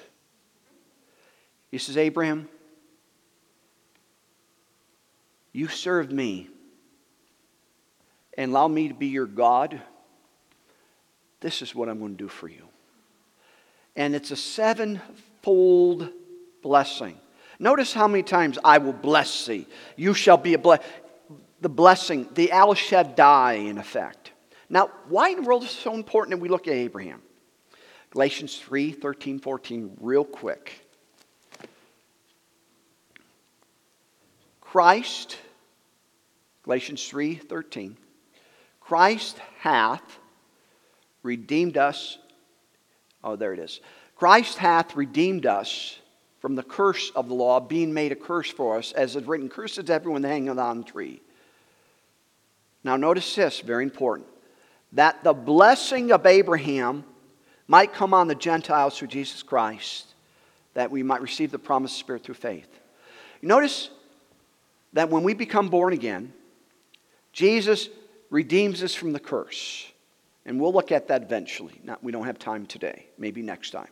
Speaker 1: He says, Abraham, you served me and allow me to be your God. This is what I'm going to do for you. And it's a sevenfold blessing. Notice how many times I will bless thee. You shall be a blessing. The blessing, the Al Shaddai, in effect. Now, why in the world is it so important that we look at Abraham? Galatians 3 13, 14, real quick. Christ, Galatians 3:13, Christ hath redeemed us. Oh, there it is. Christ hath redeemed us from the curse of the law, being made a curse for us, as is written, Cursed is everyone hanging on the tree. Now, notice this, very important. That the blessing of Abraham might come on the Gentiles through Jesus Christ, that we might receive the promised Spirit through faith. Notice that when we become born again, Jesus redeems us from the curse. And we'll look at that eventually. Not, we don't have time today, maybe next time.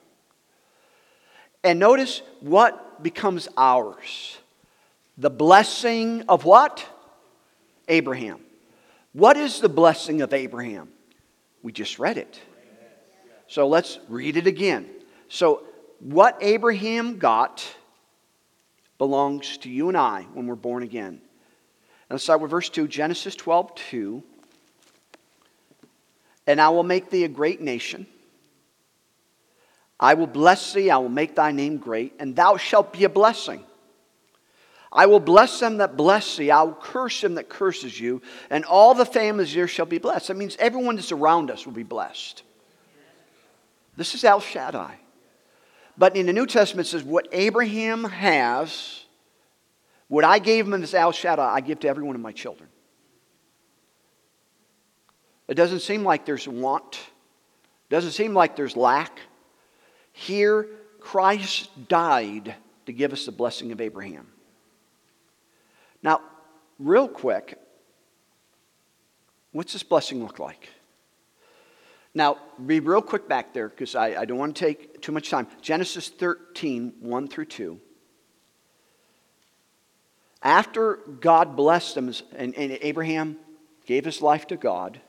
Speaker 1: And notice what becomes ours the blessing of what? Abraham. What is the blessing of Abraham? We just read it. So let's read it again. So, what Abraham got belongs to you and I when we're born again. And let's start with verse 2, Genesis 12, 2. And I will make thee a great nation. I will bless thee, I will make thy name great, and thou shalt be a blessing. I will bless them that bless thee, I will curse him that curses you, and all the families here shall be blessed. That means everyone that's around us will be blessed. This is El Shaddai. But in the New Testament, it says, What Abraham has, what I gave him as El Shaddai, I give to every one of my children. It doesn't seem like there's want, it doesn't seem like there's lack. Here, Christ died to give us the blessing of Abraham. Now, real quick, what's this blessing look like? Now, be real quick back there because I, I don't want to take too much time. Genesis 13, 1 through 2. After God blessed them and, and Abraham gave his life to God,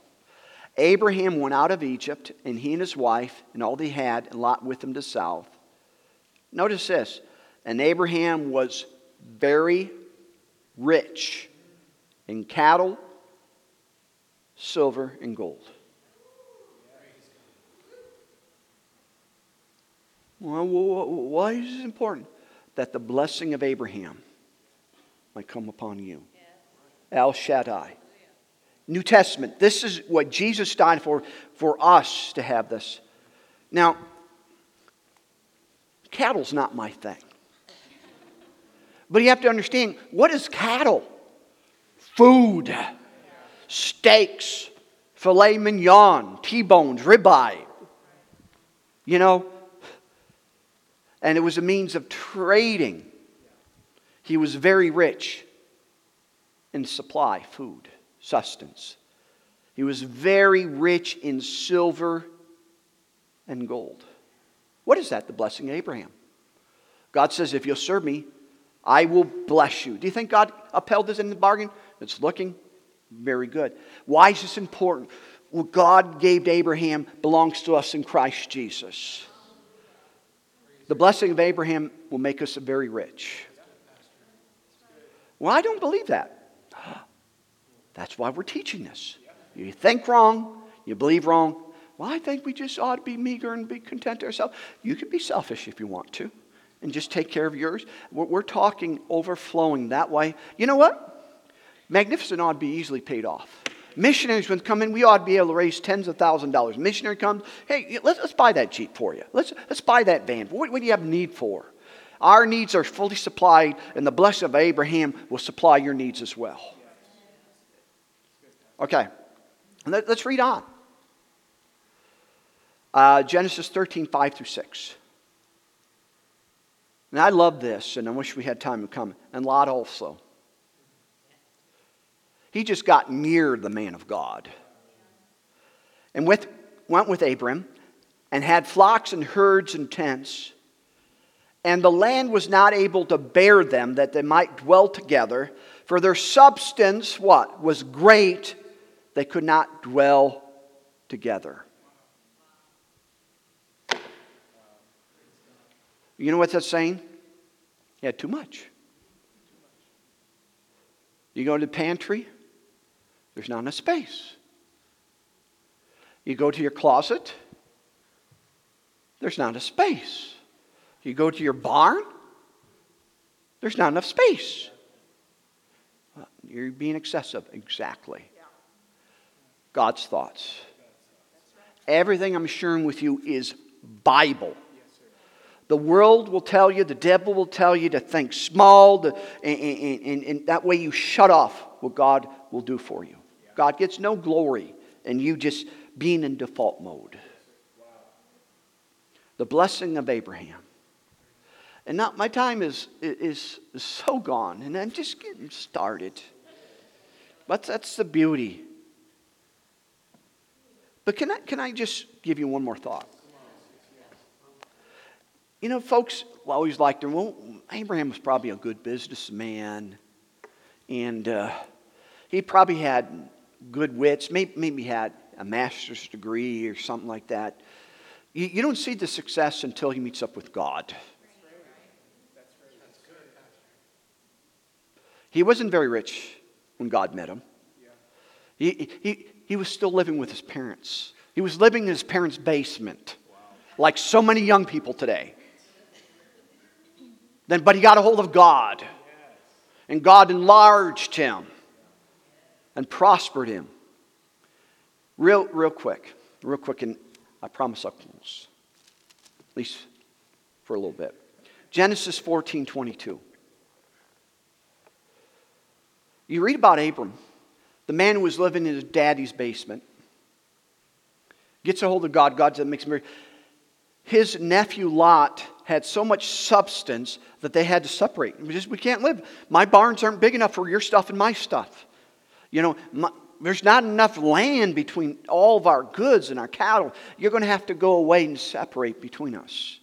Speaker 1: Abraham went out of Egypt, and he and his wife, and all they had, and Lot with him to south. Notice this. And Abraham was very rich in cattle, silver, and gold. Well, why is it important? That the blessing of Abraham might come upon you. El Shaddai. New Testament. This is what Jesus died for, for us to have this. Now, cattle's not my thing. But you have to understand what is cattle? Food, steaks, filet mignon, T bones, ribeye. You know? And it was a means of trading. He was very rich in supply, food, sustenance. He was very rich in silver and gold. What is that? The blessing of Abraham. God says, if you'll serve me, I will bless you. Do you think God upheld this in the bargain? It's looking very good. Why is this important? What God gave to Abraham belongs to us in Christ Jesus. The blessing of Abraham will make us very rich. Well, I don't believe that. That's why we're teaching this. You think wrong, you believe wrong. Well, I think we just ought to be meager and be content to ourselves. You can be selfish if you want to and just take care of yours. We're talking overflowing that way. You know what? Magnificent ought to be easily paid off. Missionaries, when come in, we ought to be able to raise tens of thousands of dollars. Missionary comes, hey, let's, let's buy that Jeep for you. Let's, let's buy that van. What, what do you have need for? Our needs are fully supplied, and the blessing of Abraham will supply your needs as well. Okay, Let, us read on. Uh, Genesis 13, 5 through 6. And I love this, and I wish we had time to come. And Lot also. He just got near the man of God. And with, went with Abram and had flocks and herds and tents. And the land was not able to bear them that they might dwell together, for their substance, what? Was great. They could not dwell together. You know what that's saying? He had too much. You go to the pantry, there's not enough space. You go to your closet, there's not enough space. You go to your barn, there's not enough space. You're being excessive. Exactly. God's thoughts. Everything I'm sharing with you is Bible. The world will tell you, the devil will tell you to think small, to, and, and, and, and, that way you shut off what God will do for you. God gets no glory in you just being in default mode. The blessing of Abraham. And now my time is, is, so gone, and I'm just getting started. But that's the beauty. But can I, can I just give you one more thought? You know, folks always like to, well, Abraham was probably a good businessman, and uh, he probably had good wits, maybe, maybe had a master's degree or something like that. You, you don't see the success until he meets up with God. He wasn't very rich when God met him. He, he, he was still living with his parents. He was living in his parents' basement, like so many young people today. Then, but he got a hold of God. And God enlarged him and prospered him. Real, real quick, real quick, and I promise I'll close. At least for a little bit. Genesis 14 22. You read about Abram, the man who was living in his daddy's basement, gets a hold of God. God makes him His nephew Lot had so much substance that they had to separate. We just we can't live. My barns aren't big enough for your stuff and my stuff. You know, my, there's not enough land between all of our goods and our cattle. You're going to have to go away and separate between us.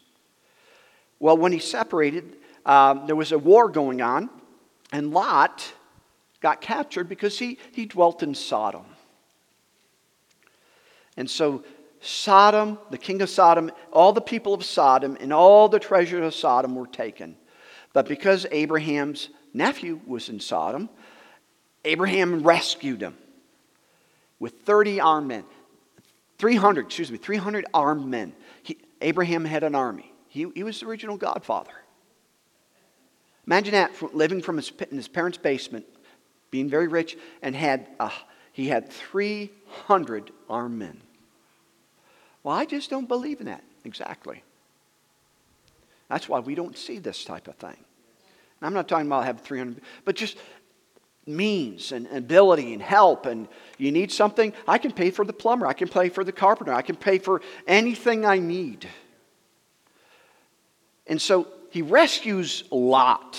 Speaker 1: Well, when he separated, um, there was a war going on, and Lot got captured because he, he dwelt in Sodom. And so Sodom, the king of Sodom, all the people of Sodom, and all the treasures of Sodom were taken. But because Abraham's nephew was in Sodom, Abraham rescued him with 30 armed men. 300, excuse me, 300 armed men. He, Abraham had an army. He, he was the original godfather. Imagine that, living from his, in his parents' basement, being very rich, and had uh, he had 300 armed men. Well, I just don't believe in that. Exactly. That's why we don't see this type of thing. And I'm not talking about having 300, but just means and ability and help and you need something i can pay for the plumber i can pay for the carpenter i can pay for anything i need. And so he rescues lot.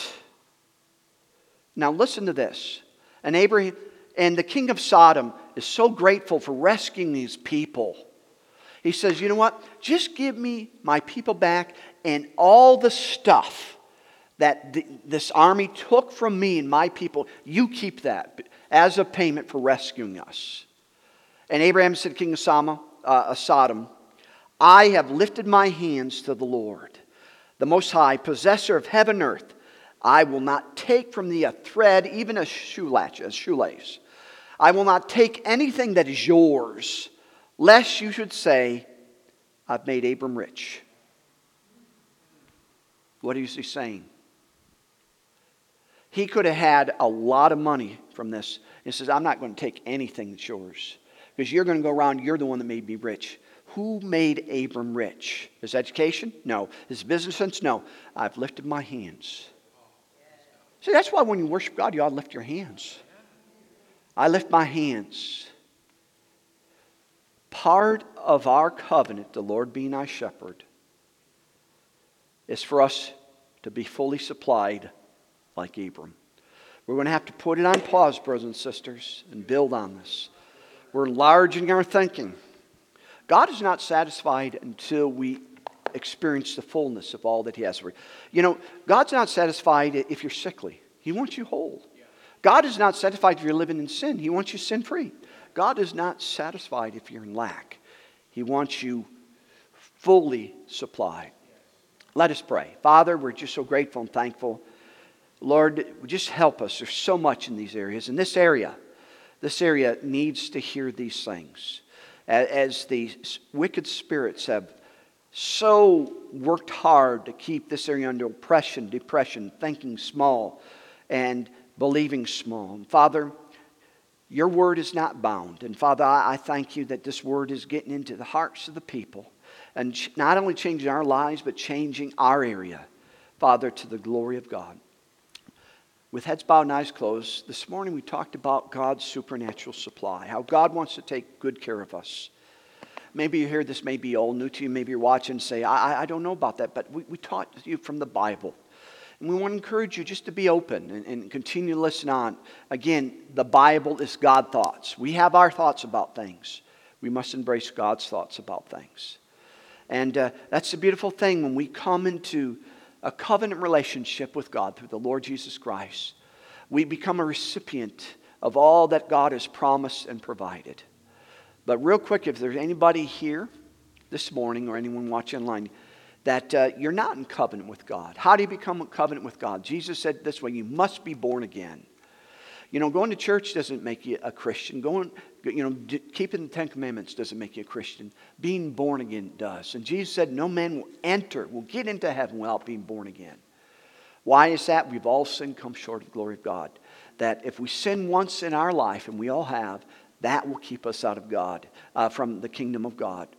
Speaker 1: Now listen to this. And abraham and the king of sodom is so grateful for rescuing these people. He says you know what? Just give me my people back and all the stuff that this army took from me and my people, you keep that as a payment for rescuing us. And Abraham said to King of uh, Sodom, I have lifted my hands to the Lord, the Most High, possessor of heaven and earth. I will not take from thee a thread, even a shoelace, a shoelace. I will not take anything that is yours, lest you should say, I've made Abram rich. What is he saying? He could have had a lot of money from this. He says, I'm not going to take anything that's yours because you're going to go around, you're the one that made me rich. Who made Abram rich? His education? No. His business sense? No. I've lifted my hands. See, that's why when you worship God, you ought to lift your hands. I lift my hands. Part of our covenant, the Lord being our shepherd, is for us to be fully supplied like Abram. We're going to have to put it on pause, brothers and sisters, and build on this. We're enlarging our thinking. God is not satisfied until we experience the fullness of all that He has for you. You know, God's not satisfied if you're sickly, He wants you whole. God is not satisfied if you're living in sin, He wants you sin free. God is not satisfied if you're in lack, He wants you fully supplied. Let us pray. Father, we're just so grateful and thankful Lord, just help us. There's so much in these areas. In this area, this area needs to hear these things. As the wicked spirits have so worked hard to keep this area under oppression, depression, thinking small, and believing small. And Father, your word is not bound. And Father, I thank you that this word is getting into the hearts of the people and not only changing our lives, but changing our area, Father, to the glory of God with heads bowed and eyes closed, this morning we talked about God's supernatural supply, how God wants to take good care of us. Maybe you hear this may be all new to you. Maybe you're watching and say, I, I don't know about that, but we, we taught you from the Bible. And we want to encourage you just to be open and, and continue to listen on. Again, the Bible is God thoughts. We have our thoughts about things. We must embrace God's thoughts about things. And uh, that's the beautiful thing when we come into a covenant relationship with God through the Lord Jesus Christ, we become a recipient of all that God has promised and provided. But, real quick, if there's anybody here this morning or anyone watching online that uh, you're not in covenant with God, how do you become a covenant with God? Jesus said this way you must be born again. You know, going to church doesn't make you a Christian. Going, you know, keeping the Ten Commandments doesn't make you a Christian. Being born again does. And Jesus said, No man will enter, will get into heaven without being born again. Why is that? We've all sinned, come short of the glory of God. That if we sin once in our life, and we all have, that will keep us out of God, uh, from the kingdom of God.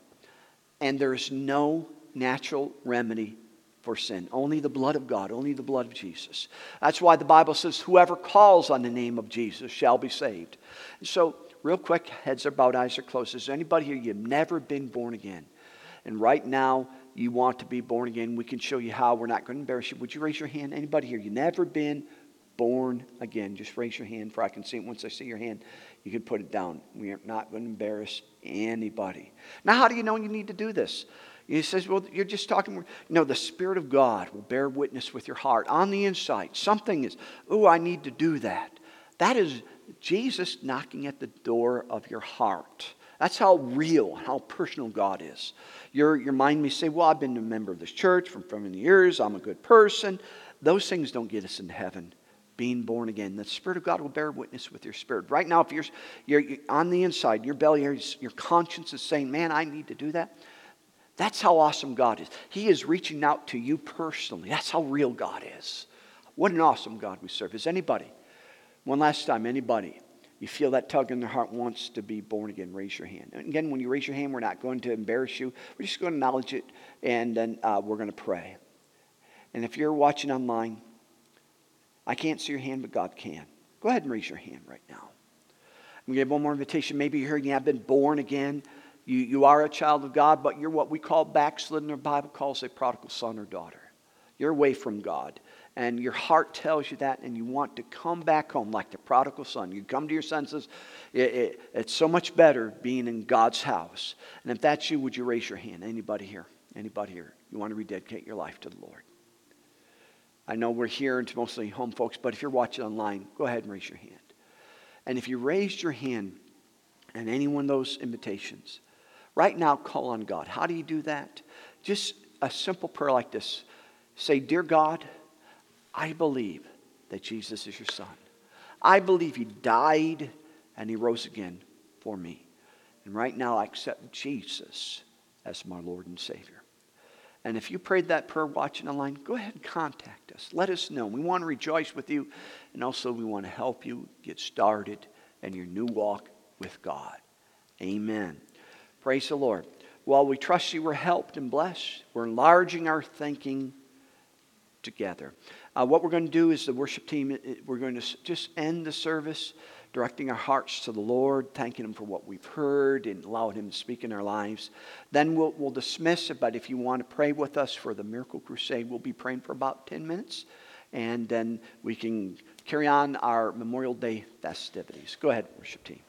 Speaker 1: And there's no natural remedy for sin. Only the blood of God, only the blood of Jesus. That's why the Bible says, whoever calls on the name of Jesus shall be saved. So, real quick, heads are bowed, eyes are closed. Is there anybody here, you've never been born again? And right now, you want to be born again. We can show you how. We're not going to embarrass you. Would you raise your hand? Anybody here, you've never been born again? Just raise your hand for I can see it. Once I see your hand, you can put it down. We are not going to embarrass anybody. Now, how do you know you need to do this? He says, Well, you're just talking. Know, the Spirit of God will bear witness with your heart on the inside. Something is, oh, I need to do that. That is Jesus knocking at the door of your heart. That's how real, how personal God is. Your, your mind may say, Well, I've been a member of this church for so many years, I'm a good person. Those things don't get us into heaven. Being born again, the Spirit of God will bear witness with your spirit. Right now, if you're, you're, you're on the inside, your belly, your conscience is saying, Man, I need to do that That's how awesome God is. He is reaching out to you personally. That's how real God is. What an awesome God we serve. Is anybody, one last time, anybody, you feel that tug in their heart wants to be born again, raise your hand. And again, when you raise your hand, we're not going to embarrass you. We're just going to acknowledge it, and then uh, we're going to pray. And if you're watching online, I can't see your hand, but God can. Go ahead and raise your hand right now. I'm going to give one more invitation. Maybe you're hearing "I've been born again. You, you are a child of God, but you're what we call backslidden, the Bible calls a prodigal son or daughter. You're away from God and your heart tells you that, and you want to come back home like the prodigal son. You come to your senses. It, it, it's so much better being in God's house. And if that's you, would you raise your hand? Anybody here? Anybody here? You want to rededicate your life to the Lord? I know we're here and it's mostly home folks, but if you're watching online, go ahead and raise your hand. And if you raised your hand and any one of those invitations, right now call on God. How do you do that? Just a simple prayer like this Say, Dear God, I believe that Jesus is your son. I believe he died and he rose again for me. And right now, I accept Jesus as my Lord and Savior. And if you prayed that prayer watching online, go ahead and contact us. Let us know. We want to rejoice with you, and also we want to help you get started in your new walk with God. Amen. Praise the Lord. While we trust you, we're helped and blessed. We're enlarging our thinking together. Uh, what we're going to do is the worship team, we're going to just end the service directing our hearts to the Lord, thanking Him for what we've heard and allowing Him to speak in our lives. Then we'll, we'll dismiss it, but if you want to pray with us for the Miracle Crusade, we'll be praying for about 10 minutes, and then we can carry on our Memorial Day festivities. Go ahead, worship team.